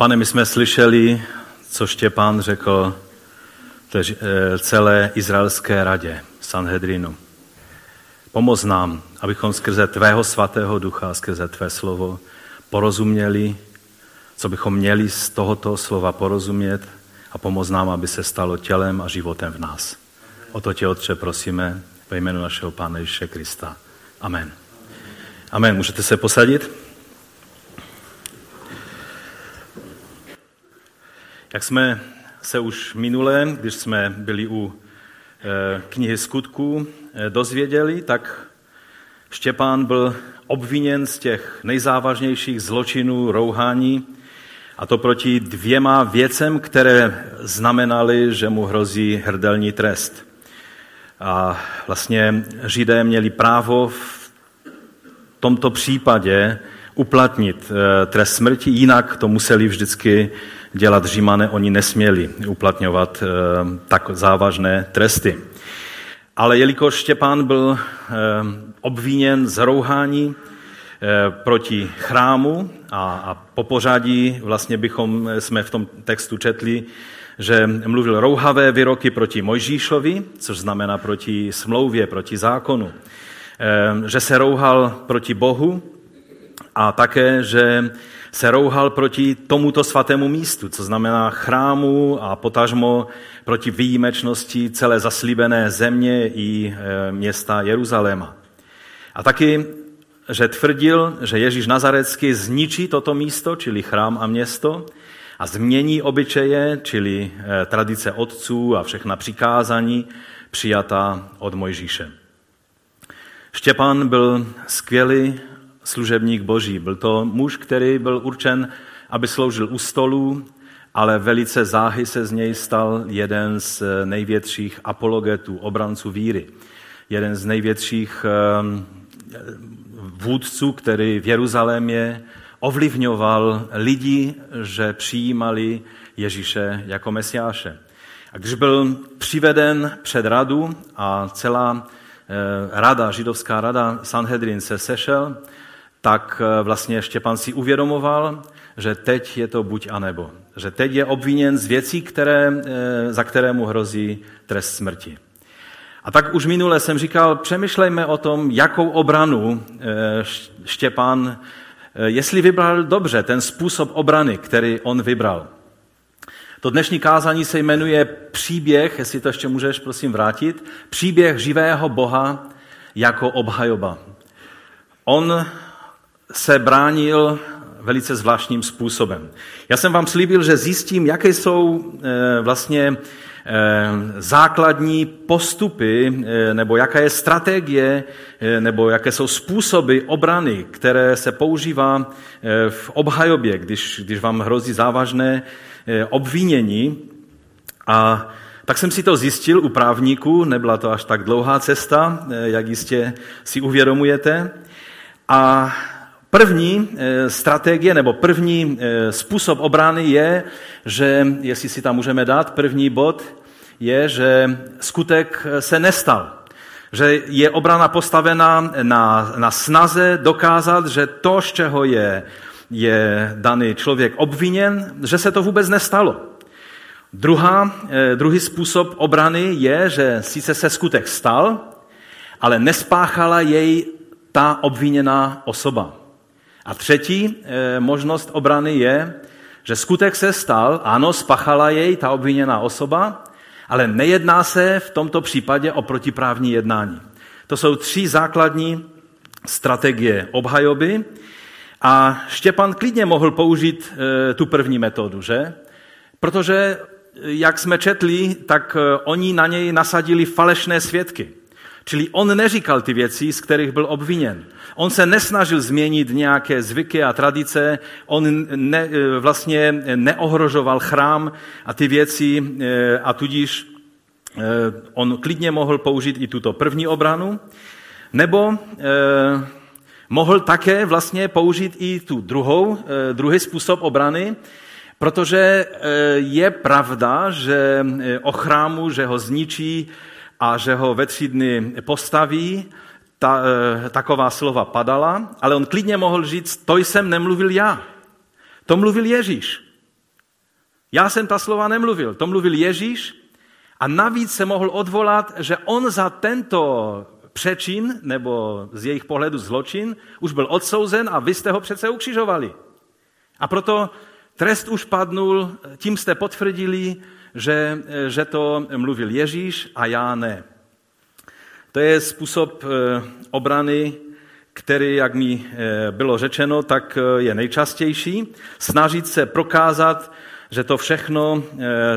Pane, my jsme slyšeli, co Štěpán řekl eh, celé izraelské radě Sanhedrinu. Pomoz nám, abychom skrze Tvého svatého ducha, skrze Tvé slovo porozuměli, co bychom měli z tohoto slova porozumět a pomoz nám, aby se stalo tělem a životem v nás. O to tě, Otče, prosíme ve jménu našeho Pána Ježíše Krista. Amen. Amen. Můžete se posadit? Jak jsme se už minule, když jsme byli u eh, knihy skutků, eh, dozvěděli, tak Štěpán byl obviněn z těch nejzávažnějších zločinů rouhání, a to proti dvěma věcem, které znamenaly, že mu hrozí hrdelní trest. A vlastně Židé měli právo v tomto případě uplatnit eh, trest smrti, jinak to museli vždycky dělat římané, oni nesměli uplatňovat eh, tak závažné tresty. Ale jelikož Štěpán byl eh, obviněn z rouhání proti chrámu a, a po pořadí vlastně bychom, jsme v tom textu četli, že mluvil rouhavé výroky proti Mojžíšovi, což znamená proti smlouvě, proti zákonu, že se rouhal proti Bohu a také, že se rouhal proti tomuto svatému místu, co znamená chrámu a potažmo proti výjimečnosti celé zaslíbené země i e, města Jeruzaléma. A taky, že tvrdil, že Ježíš Nazarecký zničí toto místo, čili chrám a město, a změní obyčeje, čili e, tradice otců a všechna přikázání přijatá od Mojžíše. Štěpán byl skvělý služebník boží. Byl to muž, který byl určen, aby sloužil u stolu, ale velice záhy se z něj stal jeden z největších apologetů, obranců víry. Jeden z největších ehm, vůdců, který v Jeruzalémě ovlivňoval lidi, že přijímali Ježíše jako mesiáše. A když byl přiveden před radu a celá eh, rada, židovská rada Sanhedrin se sešel, tak eh, vlastně Štěpán si uvědomoval, že teď je to buď a nebo. Že teď je obviněn z věcí, které, eh, za které mu hrozí trest smrti. A tak už minule jsem říkal, přemýšlejme o tom, jakou obranu eh, Štěpán, jestli vybral dobře ten způsob obrany, který on vybral. To dnešní kázání se jmenuje příběh, jestli to ještě můžeš prosím vrátit, příběh živého Boha jako obhajoba. On se bránil velice zvláštním způsobem. Já jsem vám slíbil, že zjistím, jaké jsou eh, vlastně eh, základní postupy, eh, nebo jaká je strategie, nebo jaké jsou způsoby obrany, které se používá v obhajobě, když, když vám hrozí závažné obvinění. A tak jsem si to zjistil u právníků, nebyla to až tak dlouhá cesta, jak jistě si uvědomujete. A První eh, strategie nebo první eh, způsob obrany je, že, jestli si tam můžeme dát, první bod je, že skutek eh, se nestal. Že je obrana postavena na, na snaze dokázat, že to, z čeho je, je daný člověk obviněn, že se to vůbec nestalo. Druhá, druhý způsob obrany je, že sice se skutek stal, ale nespáchala jej ta obviněná osoba. A třetí e, možnost obrany je, že skutek se stal, ano, spachala jej ta obviněná osoba, ale nejedná se v tomto případě o protiprávní jednání. To jsou tři základní strategie obhajoby a Štěpan klidně mohl použít e, tu první metodu, že? Protože, jak jsme četli, tak oni na něj nasadili falešné svědky. Čili on neříkal ty věci, z kterých byl obviněn. On se nesnažil změnit nějaké zvyky a tradice, on ne, vlastně neohrožoval chrám a ty věci eh, a tudíž eh, on klidně mohl použít i tuto první obranu, nebo mohl také vlastně použít i tu druhou, druhý způsob obrany, protože je pravda, že o chrámu, že ho zničí a že ho ve tři dny postaví, ta, e, taková slova padala, ale on klidně mohl říct, to jsem nemluvil já. To mluvil Ježíš. Já jsem ta slova nemluvil, to mluvil Ježíš a navíc se mohl odvolat, že on za tento přečin, nebo z jejich pohledu zločin, už byl odsouzen a vy jste ho přece ukřižovali. A proto trest už padnul, tím jste potvrdili, že, že to mluvil Ježíš a já ne. To je způsob eh, obrany, který, jak mi eh, bylo řečeno, tak eh, je nejčastější. Snažit se prokázat, že to všechno,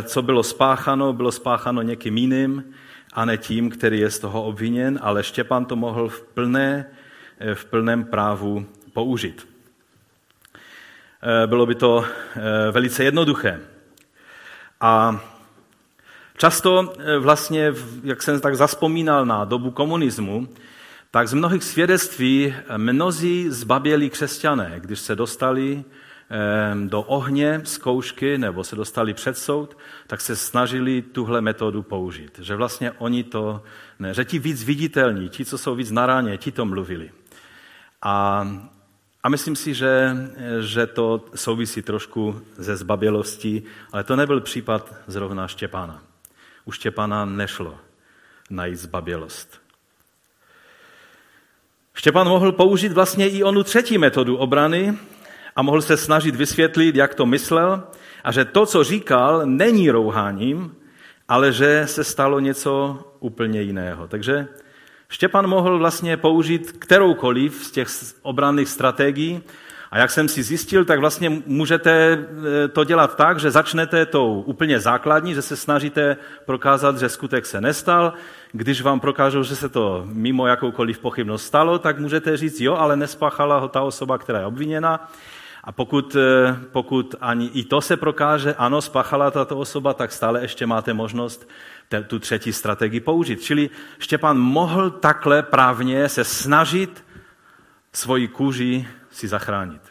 co bylo spáchano, bylo spáchano někým jiným a ne tím, který je z toho obviněn, ale Štěpán to mohl v, plné, v plném právu použít. Bylo by to velice jednoduché. A často eh, vlastně, jak jsem tak zaspomínal na dobu komunismu, tak z mnohých svědectví eh, mnozí zbabělí křesťané, když se dostali eh, do ohně zkoušky nebo se dostali před soud, tak se snažili tuhle metodu použít. Že vlastně oni to, ne, že ti víc viditelní, ti, co jsou víc na ráně, ti to mluvili. A a myslím si, že, že to souvisí trošku ze zbabělostí, ale to nebyl případ zrovna Štěpána. U Štěpána nešlo najít zbabělost. Štěpán mohl použít vlastně i onu třetí metodu obrany a mohl se snažit vysvětlit, jak to myslel a že to, co říkal, není rouháním, ale že se stalo něco úplně jiného. Takže Štěpan mohl vlastně použít kteroukoliv z těch obranných strategií a jak jsem si zjistil, tak vlastně můžete e, to dělat tak, že začnete tou úplně základní, že se snažíte prokázat, že skutek se nestal. Když vám prokážou, že se to mimo jakoukoliv pochybnost stalo, tak můžete říct, jo, ale nespáchala ho ta osoba, která je obviněna. A pokud, e, pokud ani i to se prokáže, ano, spáchala tato osoba, tak stále ještě máte možnost tu třetí strategii použít. Čili Štěpán mohl takhle právně se snažit svoji kůži si zachránit.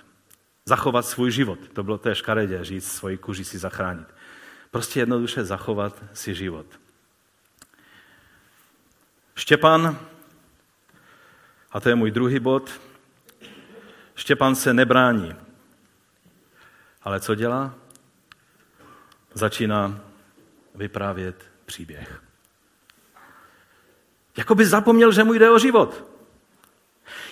Zachovat svůj život. To bylo té škaredě říct, svoji kůži si zachránit. Prostě jednoduše zachovat si život. Štěpán, a to je můj druhý bod, Štěpán se nebrání. Ale co dělá? Začíná vyprávět příběh. Jakoby zapomněl, že mu jde o život.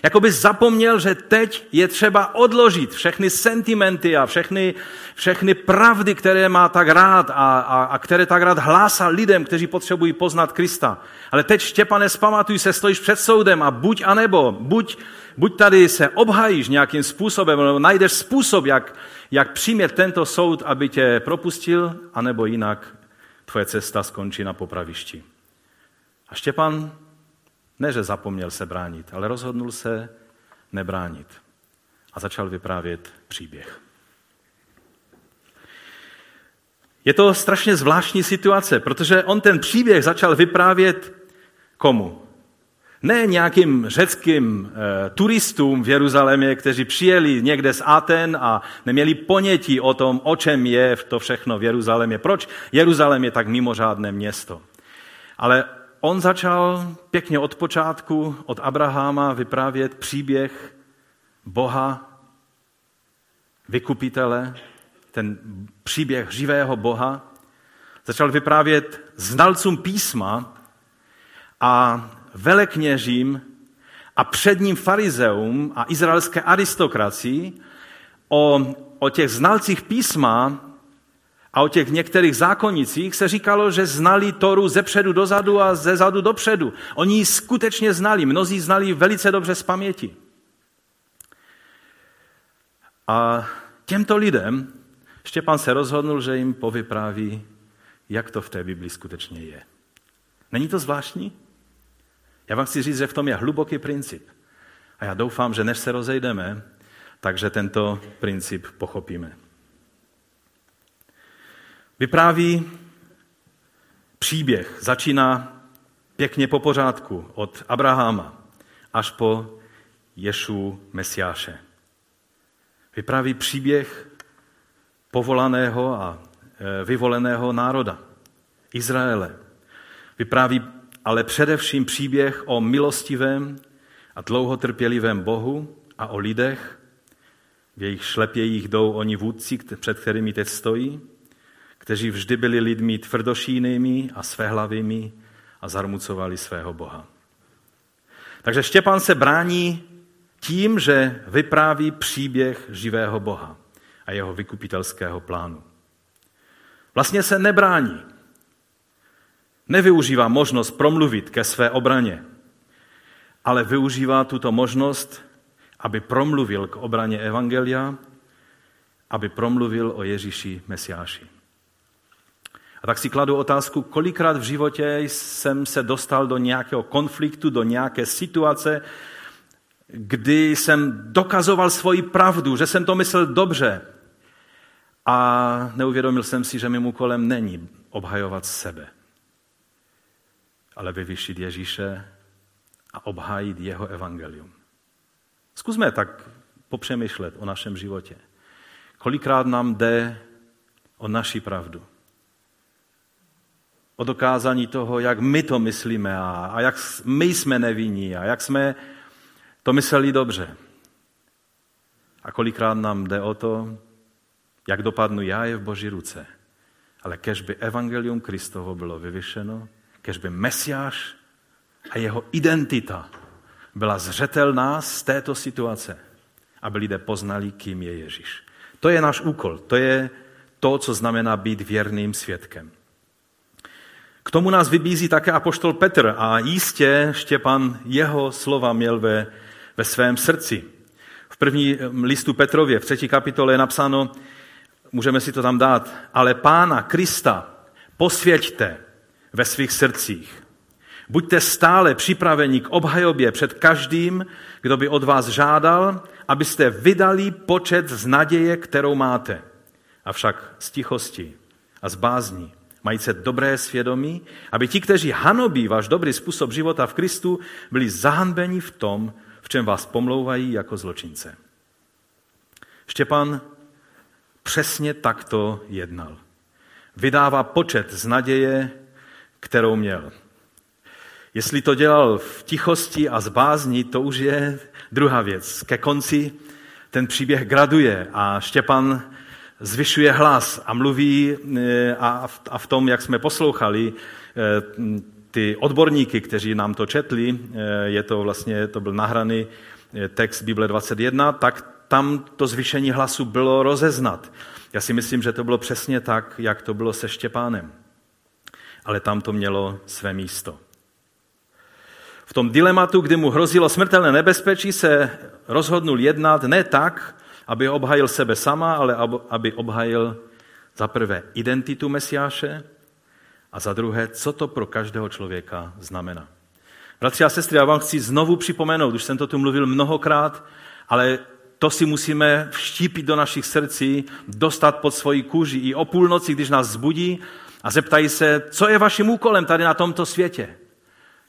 Jakoby zapomněl, že teď je třeba odložit všechny sentimenty a všechny, všechny pravdy, které má tak rád a, a, a které tak rád hlásá lidem, kteří potřebují poznat Krista. Ale teď, Štěpane, zpamatuj se, stojíš před soudem a buď a nebo, buď, buď tady se obhajíš nějakým způsobem, nebo najdeš způsob, jak, jak přimět tento soud, aby tě propustil, anebo jinak tvoje cesta skončí na popravišti. A Štěpán ne, že zapomněl se bránit, ale rozhodnul se nebránit. A začal vyprávět příběh. Je to strašně zvláštní situace, protože on ten příběh začal vyprávět komu? Ne nějakým řeckým e, turistům v Jeruzalémě, kteří přijeli někde z Aten a neměli ponětí o tom, o čem je to všechno v Jeruzalémě. Proč Jeruzalém je tak mimořádné město. Ale on začal pěkně od počátku, od Abraháma, vyprávět příběh Boha, vykupitele, ten příběh živého Boha. Začal vyprávět znalcům písma a velekněžím a předním farizeum a izraelské aristokracii o, o těch znalcích písma a o těch některých zákonnicích se říkalo, že znali Toru ze předu dozadu a ze zadu dopředu. Oni ji skutečně znali, mnozí znali velice dobře z paměti. A těmto lidem Štěpán se rozhodnul, že jim povypráví, jak to v té Biblii skutečně je. Není to zvláštní? Já vám chci říct, že v tom je hluboký princip. A já doufám, že než se rozejdeme, takže tento princip pochopíme. Vypráví příběh, začíná pěkně po pořádku od Abraháma až po Ješu Mesiáše. Vypráví příběh povolaného a e, vyvoleného národa, Izraele. Vypráví ale především příběh o milostivém a dlouhotrpělivém Bohu a o lidech, v jejich šlepějích jdou oni vůdci, před kterými teď stojí. Kteří vždy byli lidmi tvrdošínými a svéhlavými a zarmucovali svého Boha. Takže Štěpán se brání tím, že vypráví příběh živého Boha a jeho vykupitelského plánu. Vlastně se nebrání. Nevyužívá možnost promluvit ke své obraně, ale využívá tuto možnost, aby promluvil k obraně Evangelia, aby promluvil o Ježíši Mesiáši. A tak si kladu otázku, kolikrát v životě jsem se dostal do nějakého konfliktu, do nějaké situace, kdy jsem dokazoval svoji pravdu, že jsem to myslel dobře a neuvědomil jsem si, že mým úkolem není obhajovat sebe, ale vyvyšit Ježíše a obhájit jeho evangelium. Zkusme tak popřemýšlet o našem životě. Kolikrát nám jde o naši pravdu. O dokázání toho, jak my to myslíme a, a jak my jsme nevinní a jak jsme to mysleli dobře. A kolikrát nám jde o to, jak dopadnu já je v Boží ruce. Ale kež by evangelium Kristovo bylo vyvyšeno, kež by Mesiáš a jeho identita byla zřetelná z této situace, aby lidé poznali, kým je Ježíš. To je náš úkol, to je to, co znamená být věrným svědkem. K tomu nás vybízí také apoštol Petr a jistě Štěpan jeho slova měl ve, ve svém srdci. V první listu Petrově, v třetí kapitole je napsáno, můžeme si to tam dát, ale Pána Krista posvěďte ve svých srdcích. Buďte stále připraveni k obhajobě před každým, kdo by od vás žádal, abyste vydali počet z naděje, kterou máte. Avšak z tichosti a z bázní majíce dobré svědomí, aby ti, kteří hanobí váš dobrý způsob života v Kristu, byli zahanbeni v tom, v čem vás pomlouvají jako zločince. Štěpan přesně takto jednal. Vydává počet z naděje, kterou měl. Jestli to dělal v tichosti a zbázní, to už je druhá věc. Ke konci ten příběh graduje a Štěpan zvyšuje hlas a mluví e, a v tom, jak jsme poslouchali, e, ty odborníky, kteří nám to četli, e, je to vlastně, to byl nahraný text Bible 21, tak tam to zvýšení hlasu bylo rozeznat. Já si myslím, že to bylo přesně tak, jak to bylo se Štěpánem. Ale tam to mělo své místo. V tom dilematu, kdy mu hrozilo smrtelné nebezpečí, se rozhodnul jednat ne tak, aby obhajil sebe sama, ale aby obhajil za prvé identitu Mesiáše a za druhé, co to pro každého člověka znamená. Bratři a sestry, já vám chci znovu připomenout, už jsem to tu mluvil mnohokrát, ale to si musíme vštípit do našich srdcí, dostat pod svoji kůži i o půlnoci, když nás zbudí a zeptají se, co je vaším úkolem tady na tomto světě.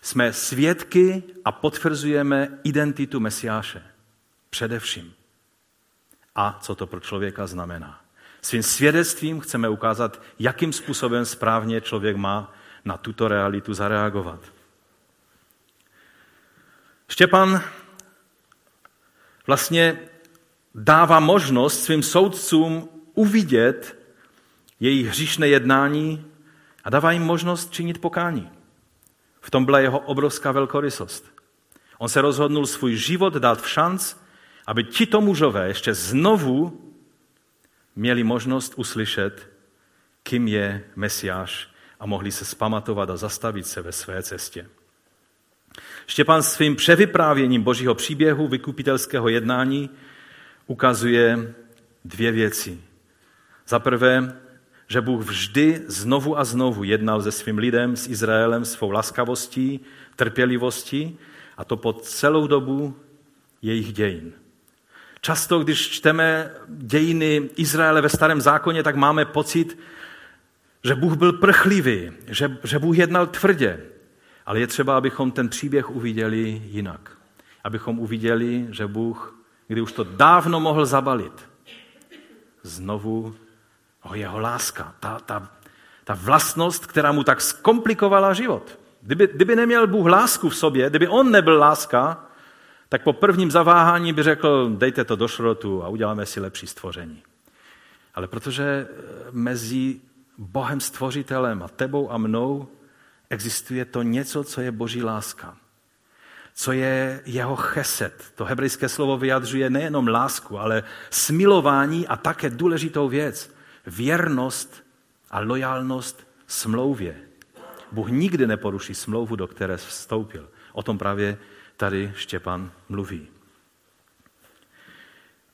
Jsme svědky a potvrzujeme identitu Mesiáše. Především. A co to pro člověka znamená. Svým svědectvím chceme ukázat, jakým způsobem správně člověk má na tuto realitu zareagovat. Štěpan vlastně dává možnost svým soudcům uvidět jejich hříšné jednání a dává jim možnost činit pokání. V tom byla jeho obrovská velkorysost. On se rozhodnul svůj život dát v šanc, aby tito mužové ještě znovu měli možnost uslyšet, kým je Mesiáš a mohli se spamatovat a zastavit se ve své cestě. Štěpán svým převyprávěním božího příběhu, vykupitelského jednání, ukazuje dvě věci. Za prvé, že Bůh vždy znovu a znovu jednal se svým lidem, s Izraelem, svou laskavostí, trpělivostí, a to po celou dobu jejich dějin. Často, když čteme dějiny Izraele ve starém zákoně, tak máme pocit, že Bůh byl prchlivý, že, že Bůh jednal tvrdě. Ale je třeba, abychom ten příběh uviděli jinak. Abychom uviděli, že Bůh kdy už to dávno mohl zabalit. Znovu o jeho láska, ta, ta, ta vlastnost, která mu tak zkomplikovala život. Kdyby, kdyby neměl Bůh lásku v sobě, kdyby on nebyl láska, tak po prvním zaváhání by řekl, dejte to do šrotu a uděláme si lepší stvoření. Ale protože mezi Bohem stvořitelem a tebou a mnou existuje to něco, co je boží láska. Co je jeho cheset. To hebrejské slovo vyjadřuje nejenom lásku, ale smilování a také důležitou věc. Věrnost a lojálnost smlouvě. Bůh nikdy neporuší smlouvu, do které vstoupil. O tom právě tady Štěpan mluví.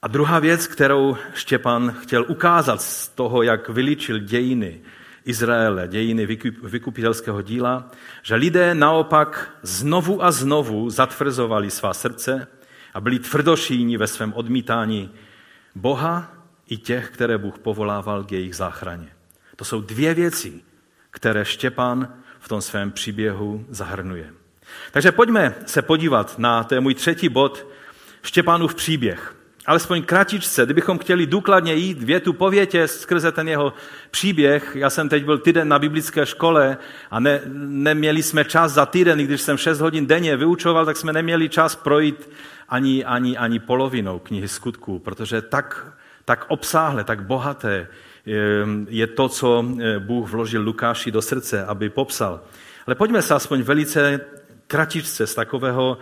A druhá věc, kterou Štěpan chtěl ukázat z toho, jak vylíčil dějiny Izraele, dějiny vykupitelského díla, že lidé naopak znovu a znovu zatvrzovali svá srdce a byli tvrdošíní ve svém odmítání Boha i těch, které Bůh povolával k jejich záchraně. To jsou dvě věci, které Štěpán v tom svém příběhu zahrnuje. Takže pojďme se podívat na, je můj třetí bod, Štěpánův příběh. Alespoň kratičce, kdybychom chtěli důkladně jít větu po větě skrze ten jeho příběh. Já jsem teď byl týden na biblické škole a ne, neměli jsme čas za týden, když jsem 6 hodin denně vyučoval, tak jsme neměli čas projít ani, ani, ani polovinou knihy skutků, protože tak, tak obsáhle, tak bohaté je to, co eh, Bůh vložil Lukáši do srdce, aby popsal. Ale pojďme se aspoň velice kratičce z takového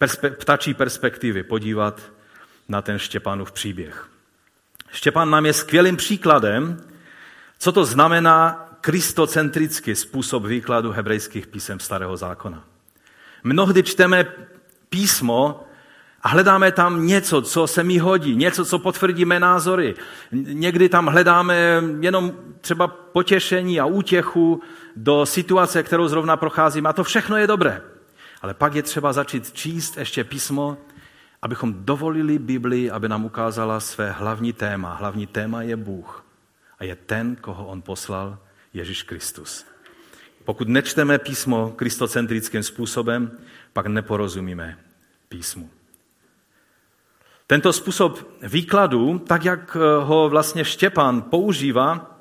perspe- ptačí perspektivy podívat na ten Štěpánův příběh. Štěpán nám je skvělým příkladem, co to znamená kristocentrický způsob výkladu hebrejských písem Starého zákona. Mnohdy čteme písmo a hledáme tam něco, co se mi hodí, něco, co potvrdí mé názory. Někdy tam hledáme jenom třeba potěšení a útěchu do situace, kterou zrovna procházím. A to všechno je dobré. Ale pak je třeba začít číst ještě písmo, abychom dovolili Biblii, aby nám ukázala své hlavní téma. Hlavní téma je Bůh. A je ten, koho on poslal, Ježíš Kristus. Pokud nečteme písmo kristocentrickým způsobem, pak neporozumíme písmu. Tento způsob výkladu, tak jak ho vlastně Štěpán používá,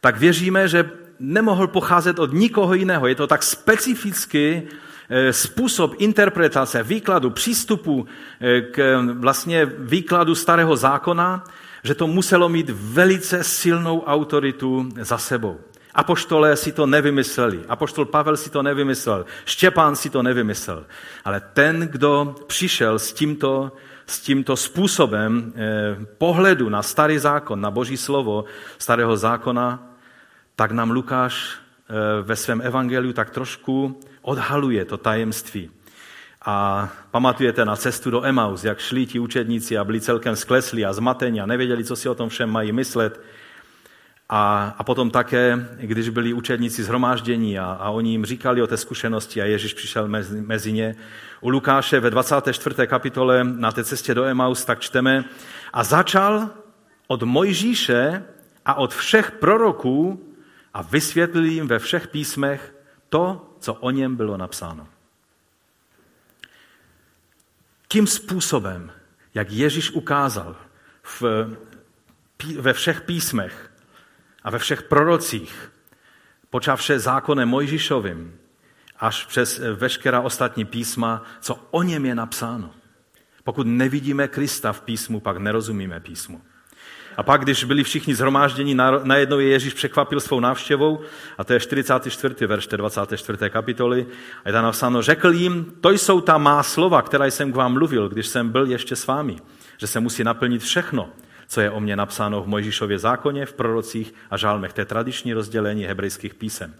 tak věříme, že nemohl pocházet od nikoho jiného. Je to tak specificky eh, způsob interpretace, výkladu, přístupu eh, k vlastně výkladu starého zákona, že to muselo mít velice silnou autoritu za sebou. Apoštolé si to nevymysleli. Apoštol Pavel si to nevymyslel. Štěpán si to nevymyslel. Ale ten, kdo přišel s tímto s tímto způsobem eh, pohledu na starý zákon, na boží slovo starého zákona, tak nám Lukáš eh, ve svém evangeliu tak trošku odhaluje to tajemství. A pamatujete na cestu do Emaus, jak šli ti učedníci a byli celkem skleslí a zmatení a nevěděli, co si o tom všem mají myslet. A, a potom také, když byli učedníci zhromáždění a, a oni jim říkali o té zkušenosti a Ježíš přišel mezi, mezi ně. U Lukáše ve 24. kapitole na té cestě do Emaus tak čteme a začal od Mojžíše a od všech proroků a vysvětlil jim ve všech písmech to, co o něm bylo napsáno. Tím způsobem, jak Ježíš ukázal v, ve všech písmech, a ve všech prorocích, počavše zákonem Mojžišovým, až přes veškerá ostatní písma, co o něm je napsáno. Pokud nevidíme Krista v písmu, pak nerozumíme písmu. A pak, když byli všichni zhromážděni, najednou je Ježíš překvapil svou návštěvou, a to je 44. verš 24. kapitoly, a je tam napsáno, řekl jim, to jsou ta má slova, která jsem k vám mluvil, když jsem byl ještě s vámi, že se musí naplnit všechno, co je o mě napsáno v Mojžíšově zákoně, v prorocích a žálmech. To je tradiční rozdělení hebrejských písem.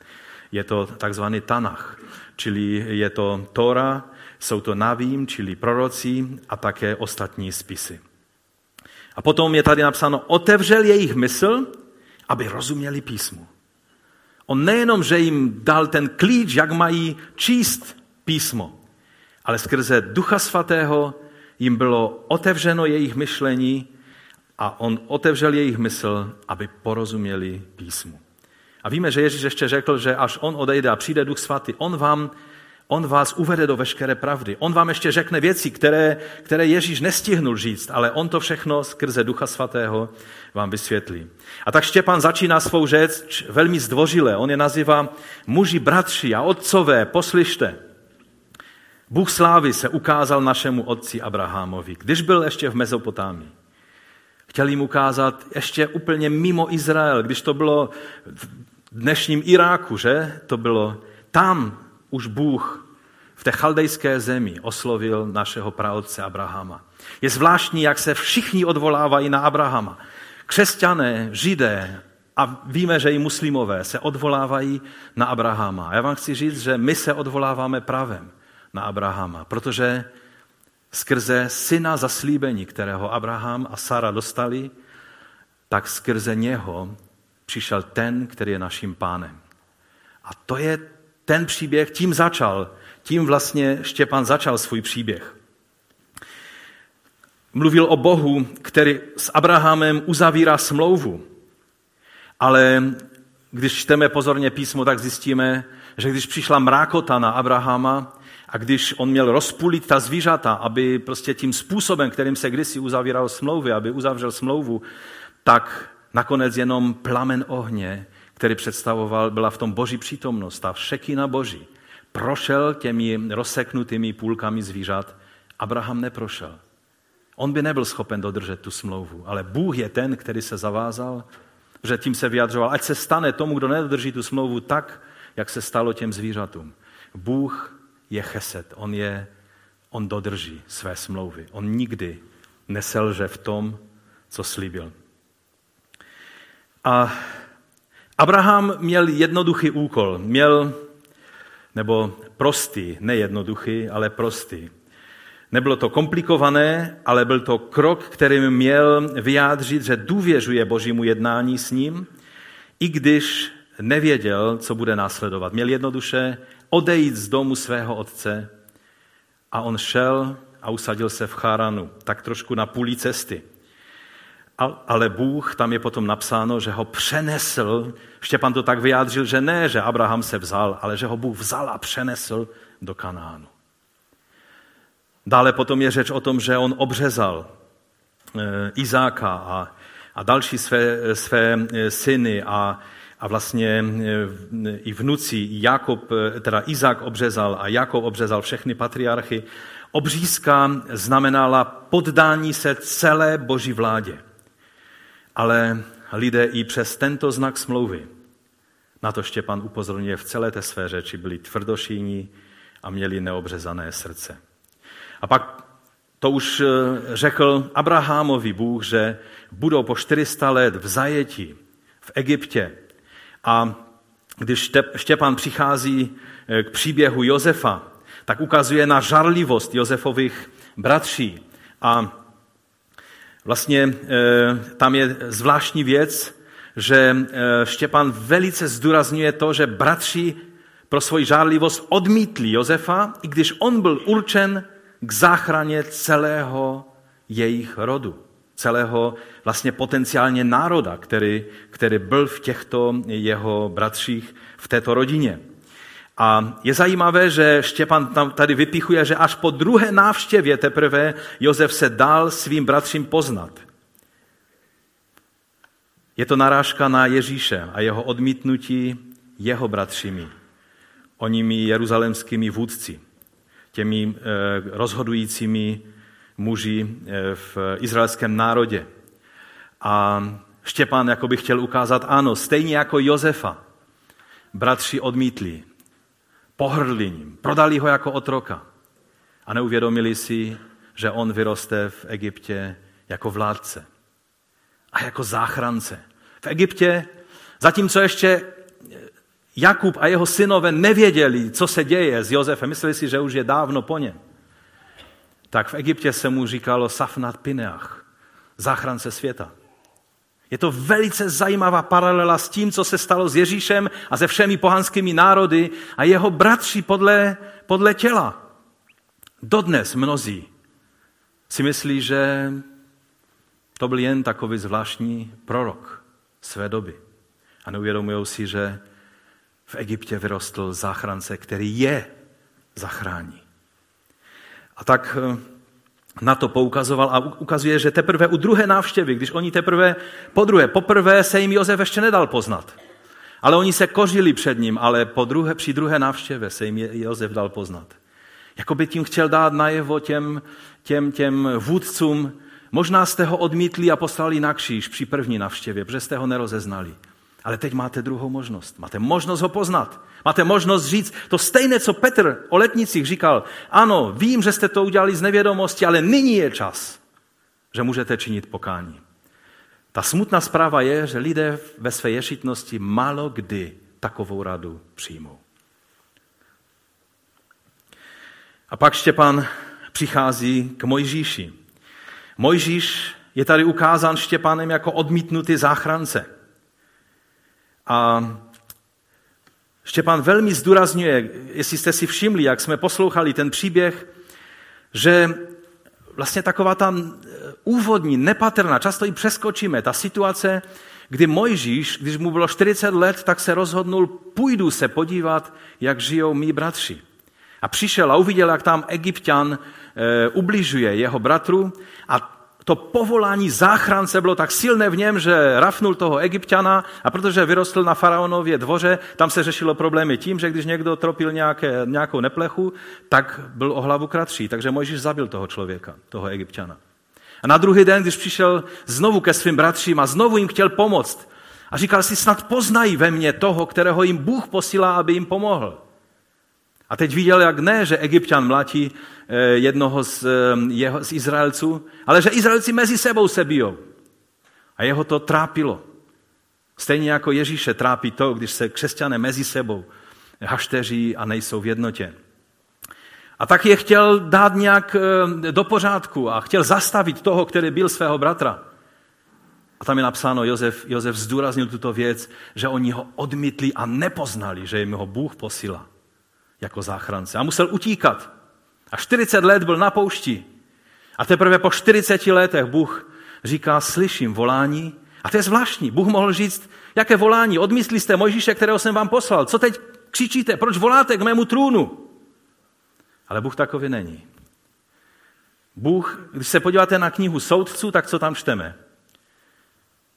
Je to takzvaný Tanach, čili je to Tora, jsou to Navím, čili proroci a také ostatní spisy. A potom je tady napsáno, otevřel jejich mysl, aby rozuměli písmu. On nejenom, že jim dal ten klíč, jak mají číst písmo, ale skrze Ducha Svatého jim bylo otevřeno jejich myšlení a on otevřel jejich mysl, aby porozuměli písmu. A víme, že Ježíš ještě řekl, že až on odejde a přijde Duch Svatý, on vám On vás uvede do veškeré pravdy. On vám ještě řekne věci, které, které Ježíš nestihnul říct, ale on to všechno skrze Ducha Svatého vám vysvětlí. A tak Štěpán začíná svou řeč velmi zdvořile. On je nazývá muži, bratři a otcové, poslyšte. Bůh slávy se ukázal našemu otci Abrahamovi, když byl ještě v Mezopotámii. Chtěl jim ukázat ještě úplně mimo Izrael, když to bylo v dnešním Iráku, že? To bylo tam už Bůh v té chaldejské zemi oslovil našeho praotce Abrahama. Je zvláštní, jak se všichni odvolávají na Abrahama. Křesťané, židé a víme, že i muslimové se odvolávají na Abrahama. Já vám chci říct, že my se odvoláváme pravem na Abrahama, protože skrze syna zaslíbení, kterého Abraham a Sara dostali, tak skrze něho přišel ten, který je naším pánem. A to je ten příběh, tím začal, tím vlastně Štěpán začal svůj příběh. Mluvil o Bohu, který s Abrahamem uzavírá smlouvu. Ale když čteme pozorně písmo, tak zjistíme, že když přišla mrákota na Abrahama a když on měl rozpůlit ta zvířata, aby prostě tím způsobem, kterým se kdysi uzavíral smlouvy, aby uzavřel smlouvu, tak nakonec jenom plamen ohně, který představoval, byla v tom boží přítomnost, ta všekina boží, prošel těmi rozseknutými půlkami zvířat. Abraham neprošel. On by nebyl schopen dodržet tu smlouvu, ale Bůh je ten, který se zavázal, že tím se vyjadřoval, ať se stane tomu, kdo nedodrží tu smlouvu tak, jak se stalo těm zvířatům. Bůh je cheset, on, je, on dodrží své smlouvy. On nikdy neselže v tom, co slíbil. A Abraham měl jednoduchý úkol. Měl, nebo prostý, nejednoduchý, ale prostý. Nebylo to komplikované, ale byl to krok, kterým měl vyjádřit, že důvěřuje božímu jednání s ním, i když nevěděl, co bude následovat. Měl jednoduše odejít z domu svého otce a on šel a usadil se v Charanu, tak trošku na půli cesty. Ale Bůh, tam je potom napsáno, že ho přenesl, Štěpan to tak vyjádřil, že ne, že Abraham se vzal, ale že ho Bůh vzal a přenesl do Kanánu. Dále potom je řeč o tom, že on obřezal eh, Izáka a, a další své, své eh, syny a, a vlastně eh, i vnuci Jakob, teda Izák obřezal a Jakob obřezal všechny patriarchy. Obřízka znamenala poddání se celé boží vládě. Ale lidé i přes tento znak smlouvy, na to Štěpan upozorňuje v celé té své řeči, byli tvrdošíní a měli neobřezané srdce. A pak to už eh, řekl Abrahamovi Bůh, že budou po 400 let v zajetí v Egyptě. A když Štěpán přichází eh, k příběhu Josefa, tak ukazuje na žarlivost Josefových bratří. A vlastně eh, tam je zvláštní věc, že Štěpán velice zdůrazňuje to, že bratři pro svoji žárlivost odmítli Josefa, i když on byl určen k záchraně celého jejich rodu, celého vlastně potenciálně národa, který, který byl v těchto jeho bratřích v této rodině. A je zajímavé, že Štěpan tam tady vypichuje, že až po druhé návštěvě teprve Josef se dal svým bratřím poznat. Je to narážka na Ježíše a jeho odmítnutí jeho bratřími, oními jeruzalemskými vůdci těmi eh, rozhodujícími muži eh, v izraelském národě. A Štěpán jako by chtěl ukázat, ano, stejně jako Josefa, bratři odmítli, pohrdli ním, prodali ho jako otroka a neuvědomili si, že on vyroste v Egyptě jako vládce a jako záchrance. V Egyptě, zatímco ještě Jakub a jeho synové nevěděli, co se děje s Josefem, mysleli si, že už je dávno po něm. Tak v Egyptě se mu říkalo Safnat Pineach, záchrance světa. Je to velice zajímavá paralela s tím, co se stalo s Ježíšem a se všemi pohanskými národy a jeho bratři podle, podle těla. Dodnes mnozí si myslí, že to byl jen takový zvláštní prorok své doby. A neuvědomují si, že v Egyptě vyrostl záchrance, který je zachrání. A tak eh, na to poukazoval a ukazuje, že teprve u druhé návštěvy, když oni teprve po druhé, poprvé se jim Josef ještě nedal poznat. Ale oni se kořili před ním, ale po druhé, při druhé návštěvě se jim Josef dal poznat. Jakoby tím chtěl dát najevo těm, těm, těm vůdcům, Možná jste ho odmítli a poslali na kříž při první navštěvě, protože jste ho nerozeznali. Ale teď máte druhou možnost. Máte možnost ho poznat. Máte možnost říct to stejné, co Petr o letnicích říkal. Ano, vím, že jste to udělali z nevědomosti, ale nyní je čas, že můžete činit pokání. Ta smutná zpráva je, že lidé ve své ješitnosti málo kdy takovou radu přijmou. A pak Štěpán přichází k Mojžíši. Mojžíš je tady ukázán Štěpánem jako odmítnutý záchrance. A Štěpán velmi zdůrazňuje, jestli jste si všimli, jak jsme poslouchali ten příběh, že vlastně taková ta úvodní, nepatrná, často i přeskočíme, ta situace, kdy Mojžíš, když mu bylo 40 let, tak se rozhodnul, půjdu se podívat, jak žijou mý bratři. A přišel a uviděl, jak tam egyptian e, ubližuje jeho bratru a to povolání záchrance bylo tak silné v něm, že rafnul toho egyptiana a protože vyrostl na faraonově dvoře, tam se řešilo problémy tím, že když někdo tropil nějaké, nějakou neplechu, tak byl o hlavu kratší. Takže Mojžíš zabil toho člověka, toho egyptiana. A na druhý den, když přišel znovu ke svým bratřím a znovu jim chtěl pomoct, a říkal si, snad poznají ve mně toho, kterého jim Bůh posílá, aby jim pomohl. A teď viděl, jak ne, že egyptian mlatí eh, jednoho z, eh, jeho, z Izraelců, ale že Izraelci mezi sebou se bijou. A jeho to trápilo. Stejně jako Ježíše trápí to, když se křesťané mezi sebou hašteří a nejsou v jednotě. A tak je chtěl dát nějak eh, do pořádku a chtěl zastavit toho, který byl svého bratra. A tam je napsáno, Josef, Josef zdůraznil tuto věc, že oni ho odmítli a nepoznali, že jim ho Bůh posílá jako záchrance. A musel utíkat. A 40 let byl na poušti. A teprve po 40 letech Bůh říká, slyším volání. A to je zvláštní. Bůh mohl říct, jaké volání? Odmyslí jste Mojžíše, kterého jsem vám poslal. Co teď křičíte? Proč voláte k mému trůnu? Ale Bůh takový není. Bůh, když se podíváte na knihu soudců, tak co tam čteme?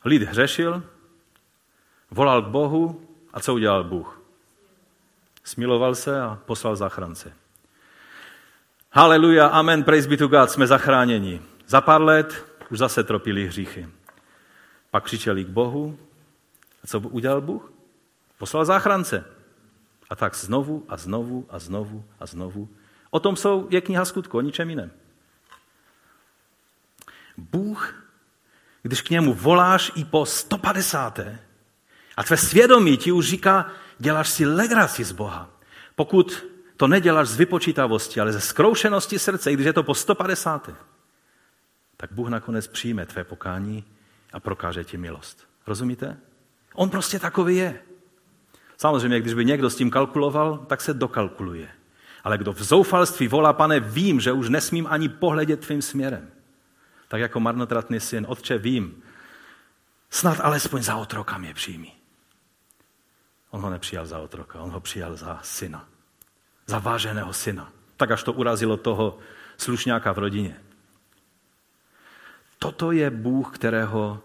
Lid hřešil, volal k Bohu a co udělal Bůh? Smiloval se a poslal zachrance. Haleluja, amen, praise be to God, jsme zachráněni. Za pár let už zase tropili hříchy. Pak křičeli k Bohu. A co udělal Bůh? Poslal záchrance. A tak znovu a znovu a znovu a znovu. O tom jsou, je kniha skutku, o ničem jiném. Bůh, když k němu voláš i po 150. a tvé svědomí ti už říká, děláš si legraci z Boha. Pokud to neděláš z vypočítavosti, ale ze zkroušenosti srdce, i když je to po 150. tak Bůh nakonec přijme tvé pokání a prokáže ti milost. Rozumíte? On prostě takový je. Samozřejmě, když by někdo s tím kalkuloval, tak se dokalkuluje. Ale kdo v zoufalství volá, pane, vím, že už nesmím ani pohledět tvým směrem. Tak jako marnotratný syn, otče, vím, snad alespoň za otroka mě přijmí. On ho nepřijal za otroka, on ho přijal za syna. Za váženého syna. Tak až to urazilo toho slušňáka v rodině. Toto je Bůh, kterého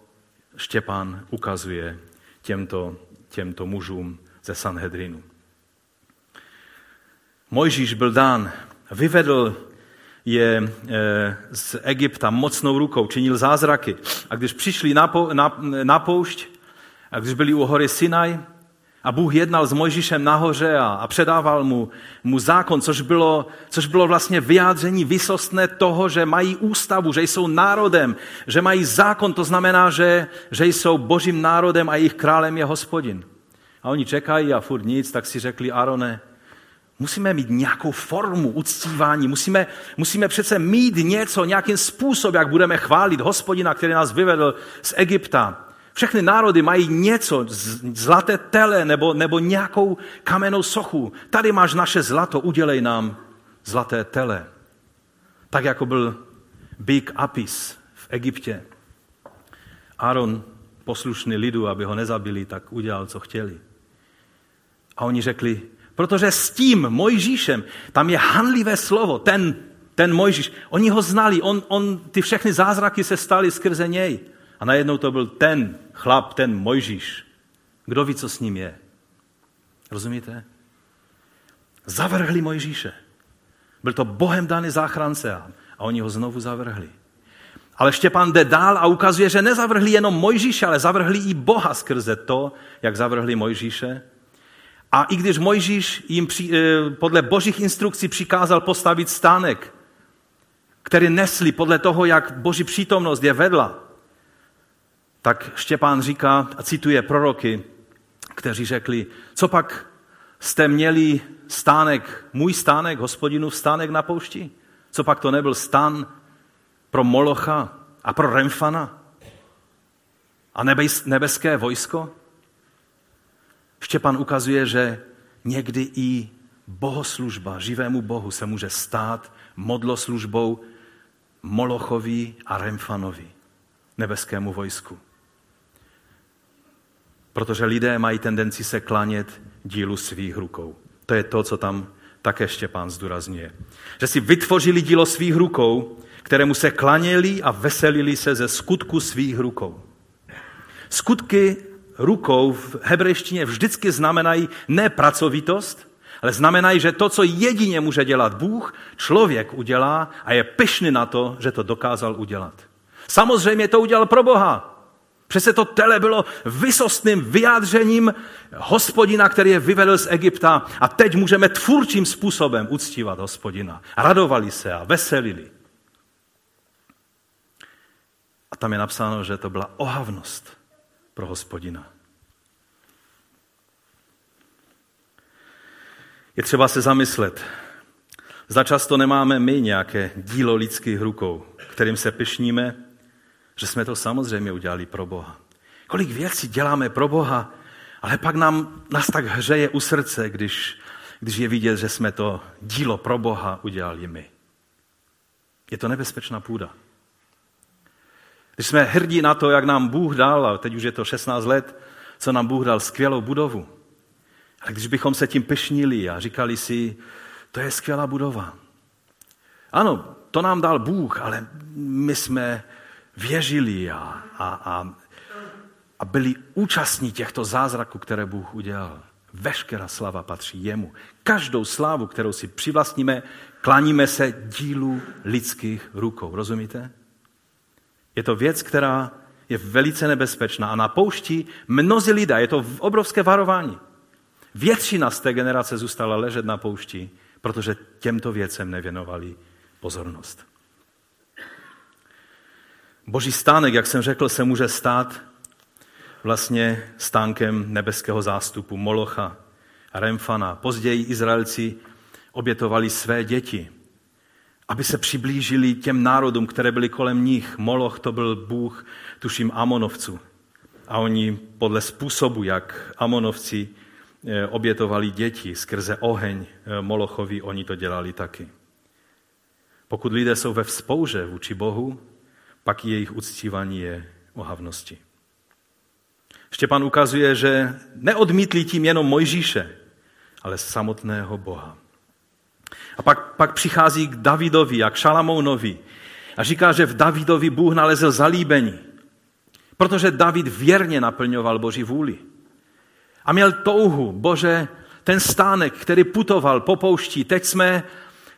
Štěpán ukazuje těmto, těmto mužům ze Sanhedrinu. Mojžíš byl dán, vyvedl je e, z Egypta mocnou rukou, činil zázraky. A když přišli na, na, na poušť, a když byli u hory Sinaj, a Bůh jednal s Mojžíšem nahoře a, a předával mu, mu zákon, což bylo, což bylo vlastně vyjádření vysostné toho, že mají ústavu, že jsou národem, že mají zákon, to znamená, že, že jsou božím národem a jejich králem je hospodin. A oni čekají a furt nic, tak si řekli, Arone, musíme mít nějakou formu uctívání, musíme, musíme přece mít něco, nějakým způsob, jak budeme chválit hospodina, který nás vyvedl z Egypta. Všechny národy mají něco, zlaté tele nebo, nebo nějakou kamennou sochu. Tady máš naše zlato, udělej nám zlaté tele. Tak jako byl Big Apis v Egyptě. Aaron, poslušný lidu, aby ho nezabili, tak udělal, co chtěli. A oni řekli, protože s tím Mojžíšem, tam je hanlivé slovo, ten, ten Mojžíš, oni ho znali, on, on, ty všechny zázraky se staly skrze něj. A najednou to byl ten chlap, ten Mojžíš. Kdo ví, co s ním je? Rozumíte? Zavrhli Mojžíše. Byl to Bohem daný záchrance a, oni ho znovu zavrhli. Ale Štěpán jde dál a ukazuje, že nezavrhli jenom Mojžíše, ale zavrhli i Boha skrze to, jak zavrhli Mojžíše. A i když Mojžíš jim při, eh, podle božích instrukcí přikázal postavit stánek, který nesli podle toho, jak boží přítomnost je vedla, tak Štěpán říká a cituje proroky, kteří řekli, co pak jste měli stánek, můj stánek, hospodinu stánek na poušti? Co pak to nebyl stan pro Molocha a pro Remfana a nebeské vojsko? Štěpán ukazuje, že někdy i bohoslužba živému Bohu se může stát modloslužbou Molochovi a Remfanovi, nebeskému vojsku. Protože lidé mají tendenci se klanět dílu svých rukou. To je to, co tam také Štěpán zdůrazňuje. Že si vytvořili dílo svých rukou, kterému se klaněli a veselili se ze skutku svých rukou. Skutky rukou v hebrejštině vždycky znamenají ne pracovitost, ale znamenají, že to, co jedině může dělat Bůh, člověk udělá a je pyšný na to, že to dokázal udělat. Samozřejmě to udělal pro Boha. Přece to tele bylo vysostným vyjádřením hospodina, který je vyvedl z Egypta a teď můžeme tvůrčím způsobem uctívat hospodina. Radovali se a veselili. A tam je napsáno, že to byla ohavnost pro hospodina. Je třeba se zamyslet. Začasto nemáme my nějaké dílo lidských rukou, kterým se pyšníme, že jsme to samozřejmě udělali pro Boha. Kolik věcí děláme pro Boha, ale pak nám, nás tak hřeje u srdce, když, když je vidět, že jsme to dílo pro Boha udělali my. Je to nebezpečná půda. Když jsme hrdí na to, jak nám Bůh dal, a teď už je to 16 let, co nám Bůh dal skvělou budovu. Ale když bychom se tím pešnili a říkali si, to je skvělá budova. Ano, to nám dal Bůh, ale my jsme věřili a, a, a, a byli účastní těchto zázraků, které Bůh udělal. Veškerá slava patří jemu. Každou slávu, kterou si přivlastníme, kláníme se dílu lidských rukou. Rozumíte? Je to věc, která je velice nebezpečná a na poušti mnozí lidé, je to obrovské varování. Většina z té generace zůstala ležet na poušti, protože těmto věcem nevěnovali pozornost. Boží stánek, jak jsem řekl, se může stát vlastně stánkem nebeského zástupu Molocha Remfana. Později Izraelci obětovali své děti, aby se přiblížili těm národům, které byly kolem nich. Moloch to byl bůh, tuším, Amonovců. A oni podle způsobu, jak Amonovci eh, obětovali děti skrze oheň eh, Molochovi, oni to dělali taky. Pokud lidé jsou ve vzpouře vůči Bohu, pak jejich uctívání je ohavnosti. Štěpán ukazuje, že neodmítli tím jenom Mojžíše, ale samotného Boha. A pak, pak přichází k Davidovi a k Šalamounovi a říká, že v Davidovi Bůh nalezl zalíbení, protože David věrně naplňoval Boží vůli. A měl touhu, Bože, ten stánek, který putoval po poušti, teď jsme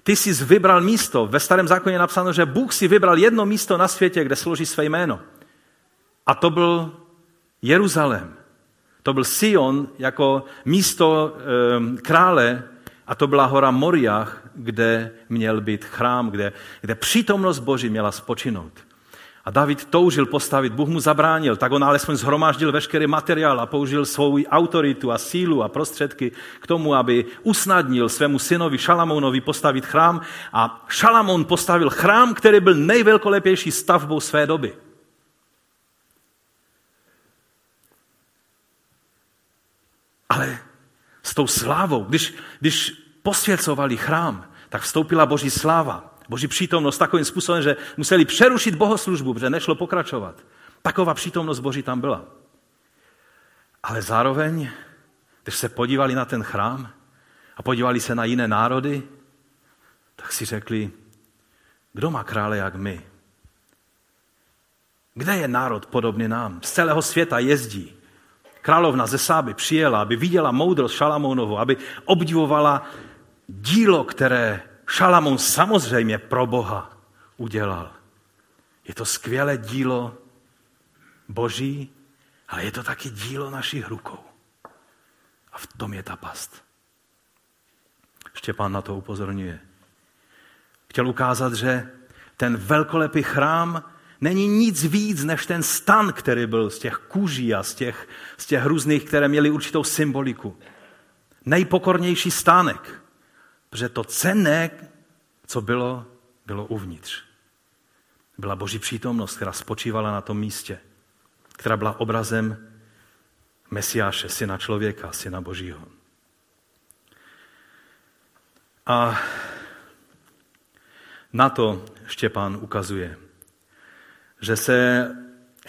ty jsi vybral místo. Ve starém zákoně je napsáno, že Bůh si vybral jedno místo na světě, kde složí své jméno. A to byl Jeruzalém. To byl Sion jako místo e, krále a to byla hora Moriach, kde měl být chrám, kde, kde přítomnost Boží měla spočinout. A David toužil postavit, Bůh mu zabránil, tak on alespoň zhromáždil veškerý materiál a použil svou autoritu a sílu a prostředky k tomu, aby usnadnil svému synovi Šalamounovi postavit chrám. A Šalamoun postavil chrám, který byl nejvelkolepější stavbou své doby. Ale s tou slávou, když, když posvěcovali chrám, tak vstoupila boží sláva. Boží přítomnost takovým způsobem, že museli přerušit bohoslužbu, protože nešlo pokračovat. Taková přítomnost Boží tam byla. Ale zároveň, když se podívali na ten chrám a podívali se na jiné národy, tak si řekli, kdo má krále jak my? Kde je národ podobný nám? Z celého světa jezdí. Královna ze Sáby přijela, aby viděla moudrost Šalamounovu, aby obdivovala dílo, které Šalamón samozřejmě pro Boha udělal. Je to skvělé dílo Boží, ale je to taky dílo našich rukou. A v tom je ta past. Štěpán na to upozorňuje. Chtěl ukázat, že ten velkolepý chrám není nic víc než ten stan, který byl z těch kůží a z těch, z těch různých, které měly určitou symboliku. Nejpokornější stánek, protože to cenné, co bylo, bylo uvnitř. Byla boží přítomnost, která spočívala na tom místě, která byla obrazem Mesiáše, syna člověka, syna božího. A na to Štěpán ukazuje, že se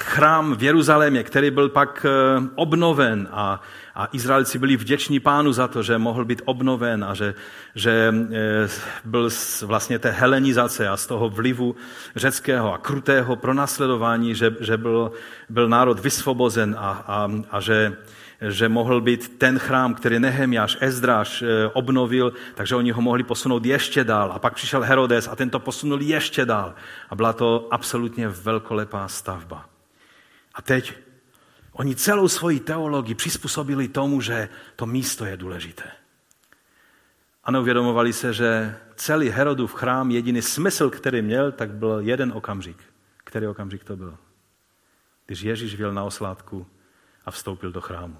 chrám v Jeruzalémě, který byl pak eh, obnoven a, a Izraelci byli vděční pánu za to, že mohl být obnoven a že, že eh, byl vlastně té helenizace a z toho vlivu řeckého a krutého pronásledování, že, že byl, byl národ vysvobozen a, a, a že, že mohl být ten chrám, který Nehemiáš, Ezdráš eh, obnovil, takže oni ho mohli posunout ještě dál. A pak přišel Herodes a ten to posunul ještě dál. A byla to absolutně velkolepá stavba. A teď oni celou svoji teologii přizpůsobili tomu, že to místo je důležité. A neuvědomovali se, že celý Herodův chrám, jediný smysl, který měl, tak byl jeden okamžik. Který okamžik to byl? Když Ježíš věl na oslátku a vstoupil do chrámu.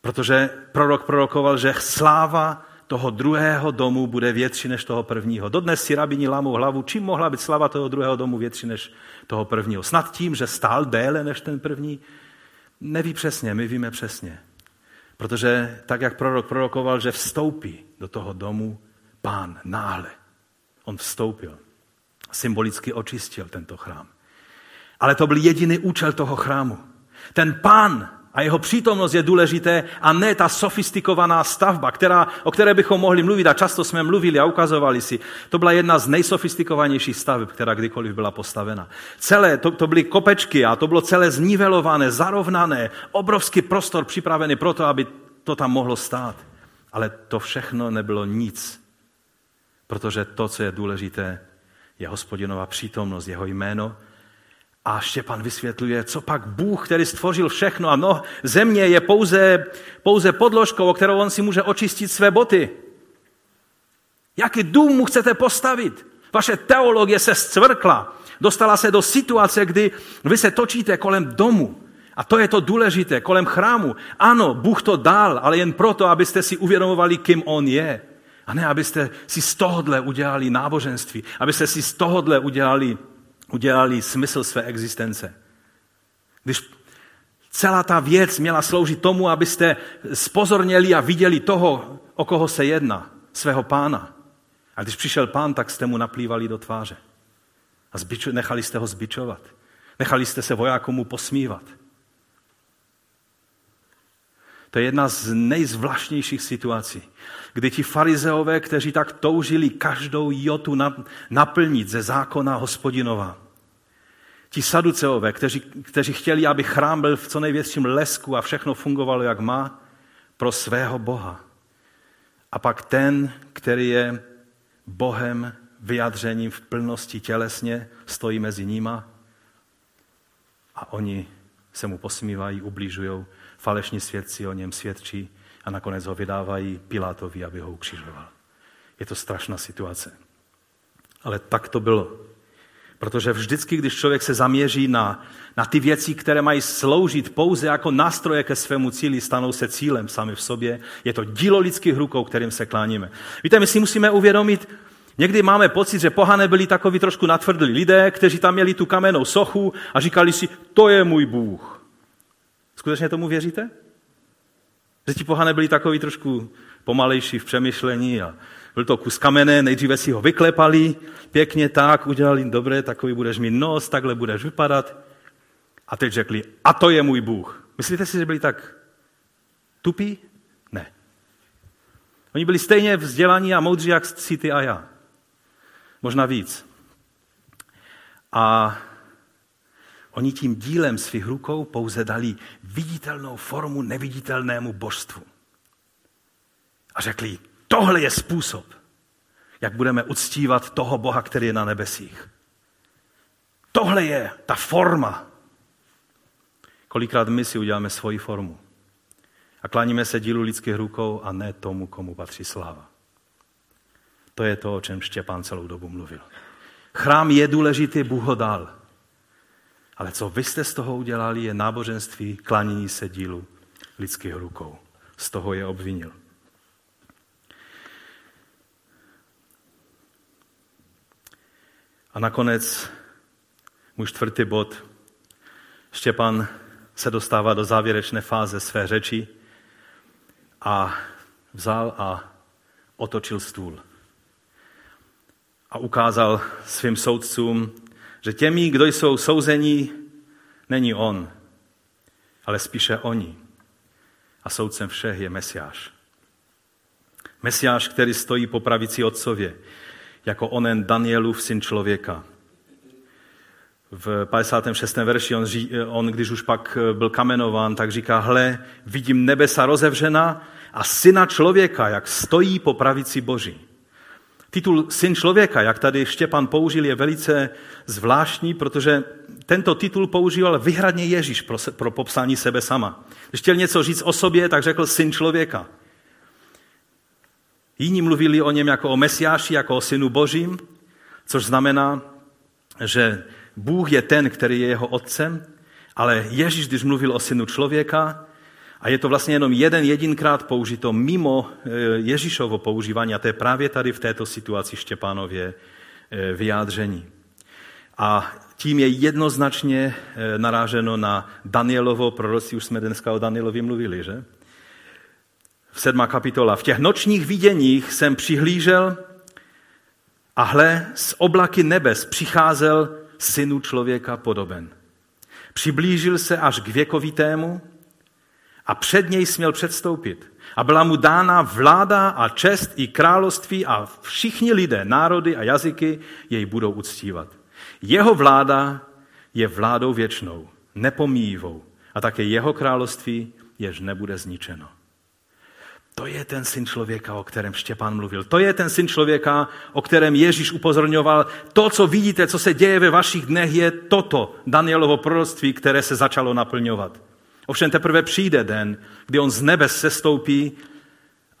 Protože prorok prorokoval, že sláva toho druhého domu bude větší než toho prvního. Dodnes si rabini lámou hlavu, čím mohla být slava toho druhého domu větší než toho prvního. Snad tím, že stál déle než ten první? Neví přesně, my víme přesně. Protože tak, jak prorok prorokoval, že vstoupí do toho domu pán náhle. On vstoupil. Symbolicky očistil tento chrám. Ale to byl jediný účel toho chrámu. Ten pán a jeho přítomnost je důležité a ne ta sofistikovaná stavba, která, o které bychom mohli mluvit a často jsme mluvili a ukazovali si. To byla jedna z nejsofistikovanějších staveb, která kdykoliv byla postavena. Celé, to, to byly kopečky a to bylo celé znivelované, zarovnané, obrovský prostor připravený pro to, aby to tam mohlo stát. Ale to všechno nebylo nic, protože to, co je důležité, je hospodinová přítomnost, jeho jméno a Štěpan vysvětluje, co pak Bůh, který stvořil všechno a no, země je pouze, pouze podložkou, o kterou on si může očistit své boty. Jaký dům mu chcete postavit? Vaše teologie se zcvrkla. Dostala se do situace, kdy vy se točíte kolem domu. A to je to důležité, kolem chrámu. Ano, Bůh to dal, ale jen proto, abyste si uvědomovali, kým On je. A ne, abyste si z tohohle udělali náboženství, abyste si z tohohle udělali udělali smysl své existence. Když celá ta věc měla sloužit tomu, abyste spozorněli a viděli toho, o koho se jedná, svého pána. A když přišel pán, tak jste mu naplývali do tváře. A zbiču, nechali jste ho zbičovat. Nechali jste se vojákům mu posmívat. To je jedna z nejzvláštnějších situací, kdy ti farizeové, kteří tak toužili každou jotu naplnit ze zákona hospodinova, ti saduceové, kteří, kteří chtěli, aby chrám byl v co největším lesku a všechno fungovalo, jak má, pro svého Boha. A pak ten, který je Bohem vyjadřením v plnosti tělesně, stojí mezi nima a oni se mu posmívají, ubližují falešní svědci o něm svědčí a nakonec ho vydávají Pilátovi, aby ho ukřižoval. Je to strašná situace. Ale tak to bylo. Protože vždycky, když člověk se zaměří na, na ty věci, které mají sloužit pouze jako nástroje ke svému cíli, stanou se cílem sami v sobě. Je to dílo lidských rukou, kterým se kláníme. Víte, my si musíme uvědomit, někdy máme pocit, že pohané byli takový trošku natvrdlí lidé, kteří tam měli tu kamennou sochu a říkali si, to je můj Bůh. Skutečně tomu věříte? Že ti pohane byli takový trošku pomalejší v přemýšlení a byl to kus kamene, nejdříve si ho vyklepali, pěkně tak, udělali, dobré, takový budeš mít nos, takhle budeš vypadat. A teď řekli, a to je můj Bůh. Myslíte si, že byli tak tupí? Ne. Oni byli stejně vzdělaní a moudří, jak si ty a já. Možná víc. A Oni tím dílem svých rukou pouze dali viditelnou formu neviditelnému božstvu. A řekli, tohle je způsob, jak budeme uctívat toho Boha, který je na nebesích. Tohle je ta forma. Kolikrát my si uděláme svoji formu. A kláníme se dílu lidských rukou a ne tomu, komu patří sláva. To je to, o čem Štěpán celou dobu mluvil. Chrám je důležitý, Bůh ho dal. Ale co vy jste z toho udělali, je náboženství, klanění se dílu lidských rukou. Z toho je obvinil. A nakonec můj čtvrtý bod. Štěpan se dostává do závěrečné fáze své řeči a vzal a otočil stůl. A ukázal svým soudcům, že těmi, kdo jsou souzení, není on, ale spíše oni. A soudcem všech je Mesiáš. Mesiáš, který stojí po pravici otcově, jako onen Danielův syn člověka. V 56. verši on, on, když už pak byl kamenován, tak říká, hle, vidím nebesa rozevřena a syna člověka, jak stojí po pravici Boží. Titul Syn člověka, jak tady Štěpan použil, je velice zvláštní, protože tento titul používal vyhradně Ježíš pro, pro popsání sebe sama. Když chtěl něco říct o sobě, tak řekl Syn člověka. Jiní mluvili o něm jako o Mesiáši, jako o Synu Božím, což znamená, že Bůh je ten, který je jeho otcem, ale Ježíš, když mluvil o synu člověka, a je to vlastně jenom jeden jedinkrát použito mimo e, Ježíšovo používání, a to je právě tady v této situaci Štěpánově e, vyjádření. A tím je jednoznačně e, naráženo na Danielovo proroctví, už jsme dneska o Danielovi mluvili, že? V sedmá kapitola. V těch nočních viděních jsem přihlížel a hle, z oblaky nebes přicházel synu člověka podoben. Přiblížil se až k věkovitému a před něj směl předstoupit. A byla mu dána vláda a čest i království a všichni lidé, národy a jazyky jej budou uctívat. Jeho vláda je vládou věčnou, nepomíjivou a také jeho království jež nebude zničeno. To je ten syn člověka, o kterém Štěpán mluvil. To je ten syn člověka, o kterém Ježíš upozorňoval. To, co vidíte, co se děje ve vašich dnech, je toto Danielovo proroctví, které se začalo naplňovat. Ovšem teprve přijde den, kdy on z nebes sestoupí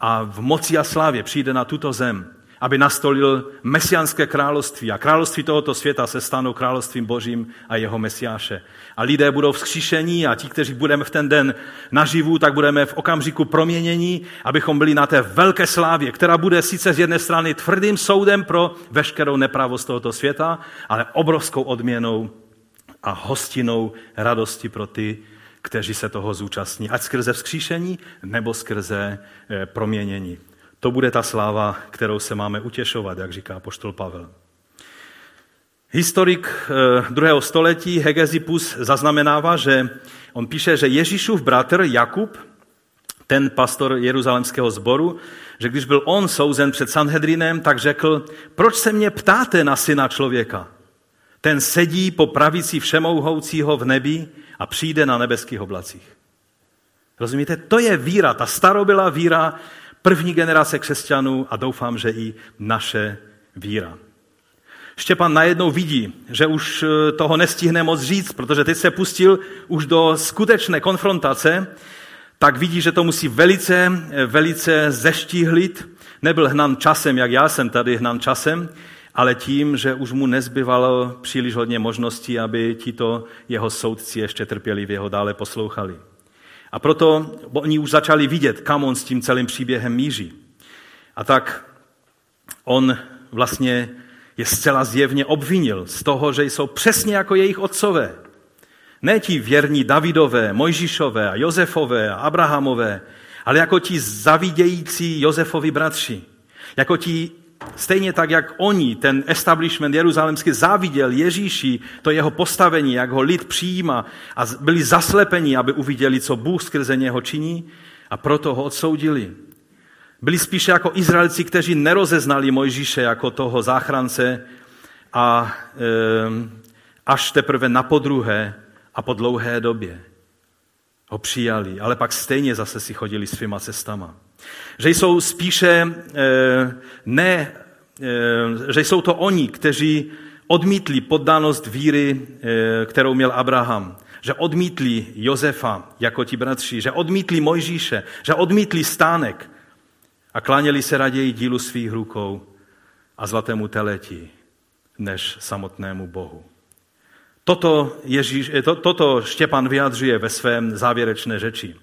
a v moci a slávě přijde na tuto zem aby nastolil mesiánské království. A království tohoto světa se stanou královstvím božím a jeho mesiáše. A lidé budou vzkříšení a ti, kteří budeme v ten den naživu, tak budeme v okamžiku proměnění, abychom byli na té velké slávě, která bude sice z jedné strany tvrdým soudem pro veškerou nepravost tohoto světa, ale obrovskou odměnou a hostinou radosti pro ty, kteří se toho zúčastní, ať skrze vzkříšení nebo skrze eh, proměnění. To bude ta sláva, kterou se máme utěšovat, jak říká poštol Pavel. Historik eh, druhého století Hegezipus zaznamenává, že on píše, že Ježíšův bratr Jakub, ten pastor jeruzalemského sboru, že když byl on souzen před Sanhedrinem, tak řekl, proč se mě ptáte na syna člověka? Ten sedí po pravici všemouhoucího v nebi a přijde na nebeských oblacích. Rozumíte? To je víra, ta starobylá víra první generace křesťanů a doufám, že i naše víra. Štěpan najednou vidí, že už eh, toho nestihne moc říct, protože teď se pustil už do skutečné konfrontace, tak vidí, že to musí velice, eh, velice zeštíhlit. Nebyl hnan časem, jak já jsem tady hnan časem, ale tím, že už mu nezbyvalo příliš hodně možností, aby tito jeho soudci ještě trpělivě ho dále poslouchali. A proto oni už začali vidět, kam on s tím celým příběhem míří. A tak on vlastně je zcela zjevně obvinil z toho, že jsou přesně jako jejich otcové. Ne ti věrní Davidové, Mojžišové a Josefové a Abrahamové, ale jako ti zavidějící Josefovi bratři. Jako ti Stejně tak, jak oni, ten establishment jeruzalemský, záviděl Ježíši, to jeho postavení, jak ho lid přijíma a byli zaslepeni, aby uviděli, co Bůh skrze něho činí a proto ho odsoudili. Byli spíše jako Izraelci, kteří nerozeznali Mojžíše jako toho záchrance a e, až teprve na podruhé a po dlouhé době ho přijali, ale pak stejně zase si chodili svýma cestama. Že jsou spíše eh, ne, eh, že jsou to oni, kteří odmítli poddanost víry, eh, kterou měl Abraham, že odmítli Josefa jako ti bratři, že odmítli Mojžíše, že odmítli stánek a kláněli se raději dílu svých rukou a zlatému teleti, než samotnému Bohu. Toto, Ježíš, to, toto Štěpan vyjadřuje ve svém závěrečné řeči.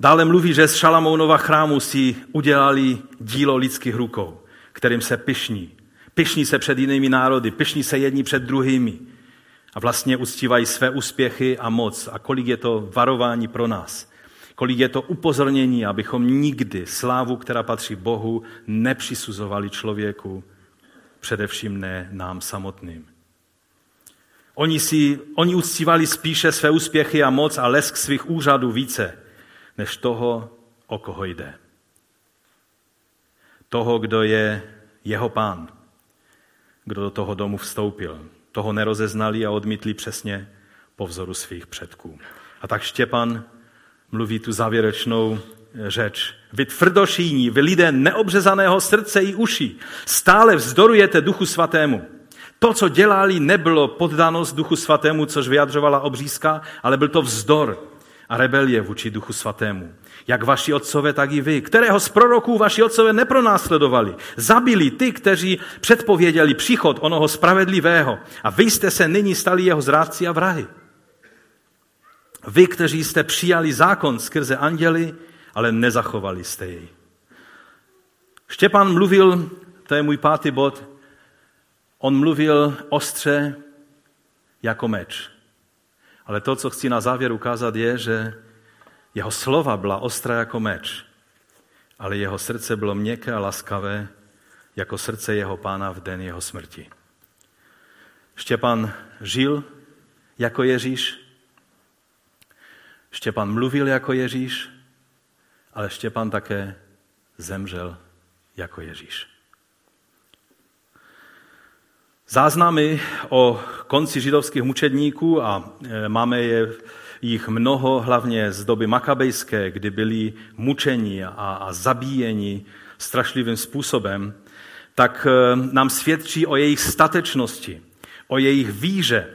Dále mluví, že z Šalamounova chrámu si udělali dílo lidských rukou, kterým se pyšní. Pyšní se před jinými národy, pyšní se jedni před druhými. A vlastně uctívají své úspěchy a moc. A kolik je to varování pro nás. Kolik je to upozornění, abychom nikdy slávu, která patří Bohu, nepřisuzovali člověku, především ne nám samotným. Oni, si, oni uctívali spíše své úspěchy a moc a lesk svých úřadů více, než toho, o koho jde. Toho, kdo je jeho pán, kdo do toho domu vstoupil. Toho nerozeznali a odmítli přesně po vzoru svých předků. A tak Štěpan mluví tu závěrečnou řeč. Vy tvrdošíní, vy lidé neobřezaného srdce i uší, stále vzdorujete duchu svatému. To, co dělali, nebylo poddanost duchu svatému, což vyjadřovala obřízka, ale byl to vzdor a rebelie vůči duchu svatému. Jak vaši otcové, tak i vy. Kterého z proroků vaši otcové nepronásledovali. Zabili ty, kteří předpověděli příchod onoho spravedlivého. A vy jste se nyní stali jeho zrádci a vrahy. Vy, kteří jste přijali zákon skrze anděli, ale nezachovali jste jej. Štěpán mluvil, to je můj pátý bod, on mluvil ostře jako meč. Ale to, co chci na závěr ukázat, je, že jeho slova byla ostrá jako meč, ale jeho srdce bylo měkké a laskavé, jako srdce jeho pána v den jeho smrti. Štěpan žil jako Ježíš, Štěpan mluvil jako Ježíš, ale Štěpan také zemřel jako Ježíš. Záznamy o konci židovských mučedníků, a e, máme je jich mnoho, hlavně z doby makabejské, kdy byli mučeni a, a zabíjeni strašlivým způsobem, tak e, nám svědčí o jejich statečnosti, o jejich víře.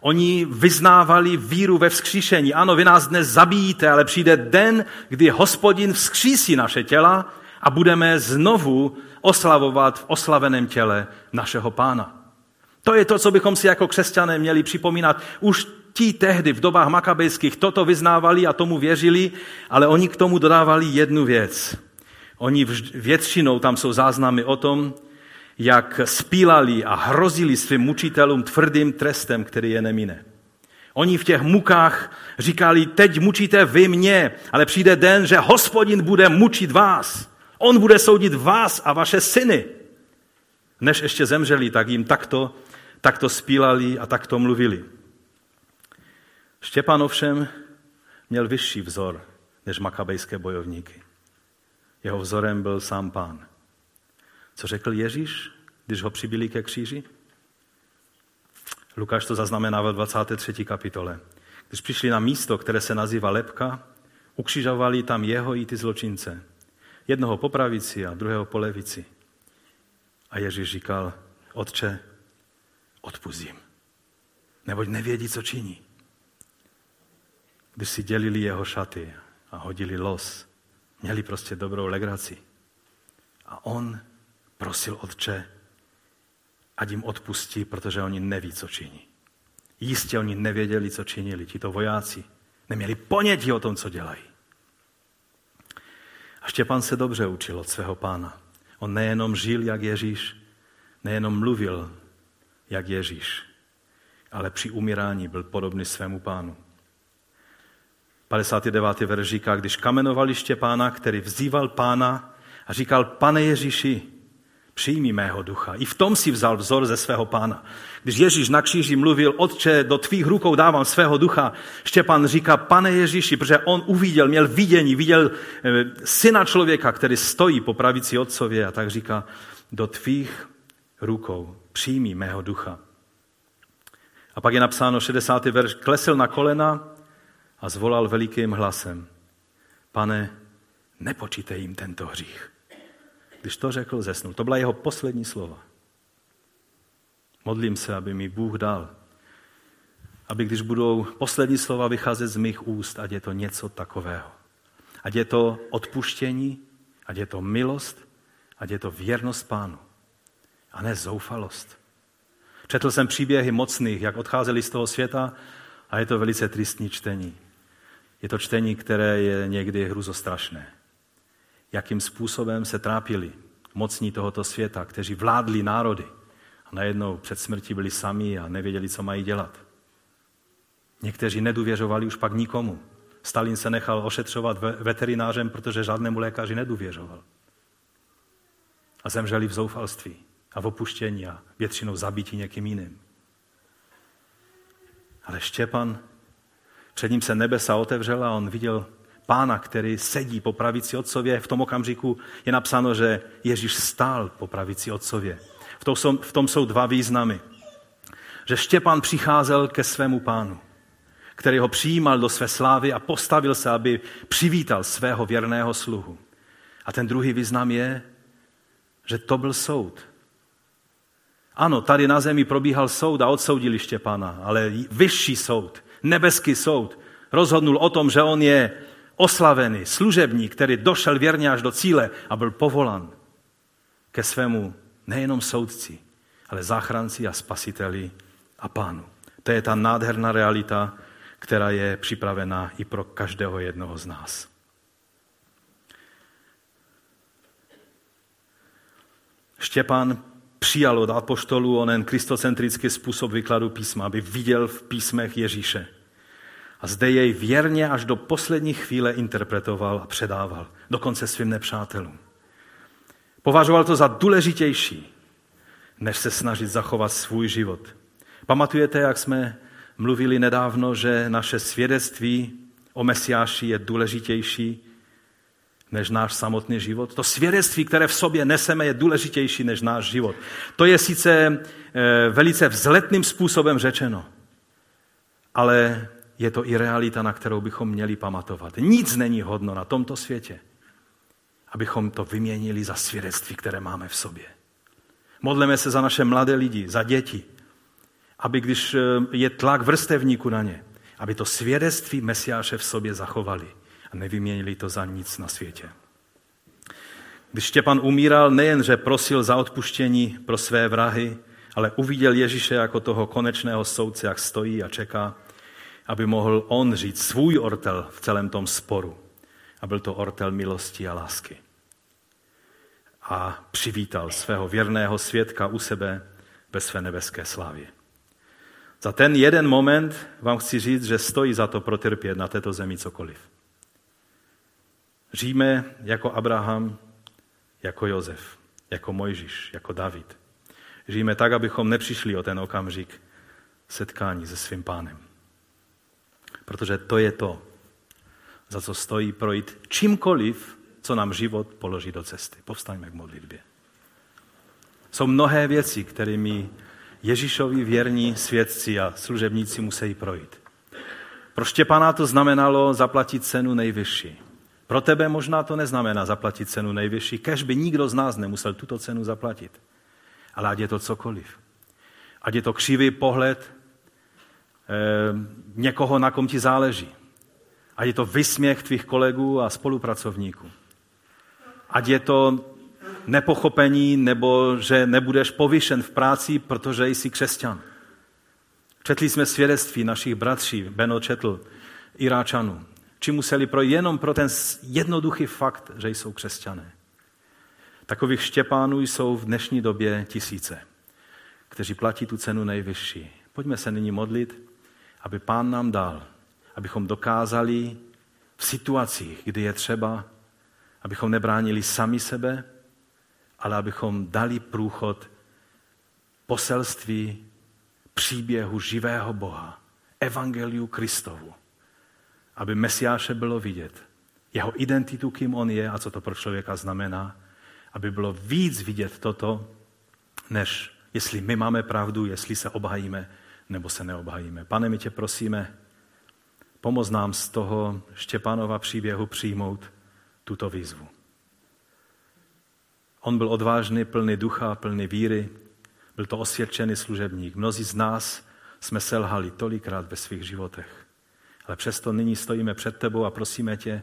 Oni vyznávali víru ve vzkříšení. Ano, vy nás dnes zabíjíte, ale přijde den, kdy hospodin vzkřísí naše těla a budeme znovu oslavovat v oslaveném těle našeho pána. To je to, co bychom si jako křesťané měli připomínat. Už ti tehdy v dobách makabejských toto vyznávali a tomu věřili, ale oni k tomu dodávali jednu věc. Oni většinou, tam jsou záznamy o tom, jak spílali a hrozili svým mučitelům tvrdým trestem, který je nemine. Oni v těch mukách říkali, teď mučíte vy mě, ale přijde den, že hospodin bude mučit vás. On bude soudit vás a vaše syny. Než ještě zemřeli, tak jim takto tak to spílali a tak to mluvili. Štěpán ovšem měl vyšší vzor než makabejské bojovníky. Jeho vzorem byl sám pán. Co řekl Ježíš, když ho přibili ke kříži? Lukáš to zaznamená ve 23. kapitole. Když přišli na místo, které se nazývá Lepka, ukřižovali tam jeho i ty zločince. Jednoho po pravici a druhého po levici. A Ježíš říkal, Otče, odpustím. Neboť nevědí, co činí. Když si dělili jeho šaty a hodili los, měli prostě dobrou legraci. A on prosil Otče, ať jim odpustí, protože oni neví, co činí. Jistě oni nevěděli, co činili, tito vojáci. Neměli ponětí o tom, co dělají. A Štěpán se dobře učil od svého pána. On nejenom žil jak Ježíš, nejenom mluvil jak Ježíš, ale při umírání byl podobný svému pánu. 59. verš říká, když kamenovali Štěpána, který vzýval pána a říkal, pane Ježíši, přijmi mého ducha. I v tom si vzal vzor ze svého pána. Když Ježíš na kříži mluvil, Otče, do tvých rukou dávám svého ducha, Štěpán říká, pane Ježíši, protože on uviděl, měl vidění, viděl eh, syna člověka, který stojí po pravici otcově a tak říká, do tvých rukou přijmi mého ducha. A pak je napsáno 60. verš, klesl na kolena a zvolal velikým hlasem, pane, nepočítej jim tento hřích. Když to řekl, zesnul. To byla jeho poslední slova. Modlím se, aby mi Bůh dal, aby když budou poslední slova vycházet z mých úst, ať je to něco takového. Ať je to odpuštění, ať je to milost, ať je to věrnost pánu. A ne zoufalost. Četl jsem příběhy mocných, jak odcházeli z toho světa a je to velice tristní čtení. Je to čtení, které je někdy hruzostrašné. Jakým způsobem se trápili mocní tohoto světa, kteří vládli národy a najednou před smrtí byli sami a nevěděli, co mají dělat. Někteří nedůvěřovali už pak nikomu. Stalin se nechal ošetřovat veterinářem, protože žádnému lékaři nedůvěřoval. A zemřeli v zoufalství a v opuštění a většinou zabití někým jiným. Ale Štěpan, před ním se nebesa otevřela a on viděl pána, který sedí po pravici otcově. V tom okamžiku je napsáno, že Ježíš stál po pravici otcově. V tom jsou, v tom jsou dva významy. Že Štěpán přicházel ke svému pánu, který ho přijímal do své slávy a postavil se, aby přivítal svého věrného sluhu. A ten druhý význam je, že to byl soud. Ano, tady na zemi probíhal soud a odsoudili Štěpána, ale vyšší soud, nebeský soud, rozhodnul o tom, že on je oslavený služebník, který došel věrně až do cíle a byl povolan ke svému nejenom soudci, ale záchranci a spasiteli a pánu. To je ta nádherná realita, která je připravená i pro každého jednoho z nás. Štěpán přijal od apoštolů onen kristocentrický způsob vykladu písma, aby viděl v písmech Ježíše. A zde jej věrně až do poslední chvíle interpretoval a předával, dokonce svým nepřátelům. Považoval to za důležitější, než se snažit zachovat svůj život. Pamatujete, jak jsme mluvili nedávno, že naše svědectví o Mesiáši je důležitější než náš samotný život. To svědectví, které v sobě neseme, je důležitější než náš život. To je sice eh, velice vzletným způsobem řečeno, ale je to i realita, na kterou bychom měli pamatovat. Nic není hodno na tomto světě, abychom to vyměnili za svědectví, které máme v sobě. Modleme se za naše mladé lidi, za děti, aby když eh, je tlak vrstevníku na ně, aby to svědectví Mesiáše v sobě zachovali a nevyměnili to za nic na světě. Když Štěpan umíral, nejenže prosil za odpuštění pro své vrahy, ale uviděl Ježíše jako toho konečného soudce, jak stojí a čeká, aby mohl on říct svůj ortel v celém tom sporu. A byl to ortel milosti a lásky. A přivítal svého věrného svědka u sebe ve své nebeské slávě. Za ten jeden moment vám chci říct, že stojí za to protrpět na této zemi cokoliv. Žijeme jako Abraham, jako Jozef, jako Mojžíš, jako David. Žijeme tak, abychom nepřišli o ten okamžik setkání se svým pánem. Protože to je to, za co stojí projít čímkoliv, co nám život položí do cesty. Povstaňme k modlitbě. Jsou mnohé věci, kterými Ježíšovi věrní svědci a služebníci musí projít. Pro Štěpana to znamenalo zaplatit cenu nejvyšší. Pro tebe možná to neznamená zaplatit cenu nejvyšší, kež by nikdo z nás nemusel tuto cenu zaplatit. Ale ať je to cokoliv. Ať je to křivý pohled e, někoho, na kom ti záleží. Ať je to vysměch tvých kolegů a spolupracovníků. Ať je to nepochopení nebo že nebudeš povyšen v práci, protože jsi křesťan. Četli jsme svědectví našich bratří, Beno četl, Iráčanů, či museli projít jenom pro ten jednoduchý fakt, že jsou křesťané. Takových Štěpánů jsou v dnešní době tisíce, kteří platí tu cenu nejvyšší. Pojďme se nyní modlit, aby pán nám dal, abychom dokázali v situacích, kdy je třeba, abychom nebránili sami sebe, ale abychom dali průchod poselství příběhu živého Boha, evangeliu Kristovu, aby Mesiáše bylo vidět, jeho identitu, kým on je a co to pro člověka znamená, aby bylo víc vidět toto, než jestli my máme pravdu, jestli se obhajíme nebo se neobhajíme. Pane, my tě prosíme, pomoz nám z toho Štěpánova příběhu přijmout tuto výzvu. On byl odvážný, plný ducha, plný víry, Byl to osvědčený služebník. Mnozí z nás jsme selhali tolikrát ve svých životech. Ale přesto nyní stojíme před tebou a prosíme tě,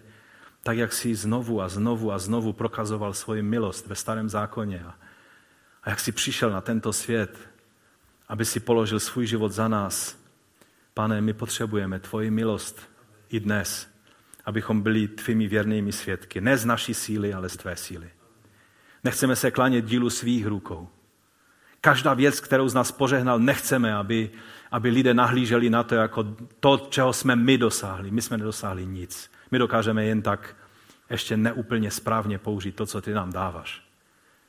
tak jak jsi znovu a znovu a znovu prokazoval svoji milost ve starém zákoně a, a jak jsi přišel na tento svět, aby si položil svůj život za nás. Pane, my potřebujeme tvoji milost i dnes, abychom byli tvými věrnými svědky. Ne z naší síly, ale z tvé síly. Nechceme se klanět dílu svých rukou. Každá věc, kterou z nás požehnal, nechceme, aby, aby lidé nahlíželi na to jako to, čeho jsme my dosáhli. My jsme nedosáhli nic. My dokážeme jen tak ještě neúplně správně použít to, co ty nám dáváš.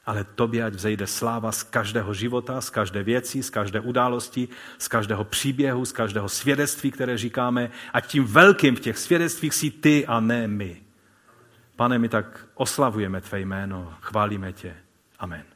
Ale tobě ať vzejde sláva z každého života, z každé věci, z každé události, z každého příběhu, z každého svědectví, které říkáme. A tím velkým v těch svědectvích si ty a ne my. Pane, my tak oslavujeme tvé jméno, chválíme tě. Amen.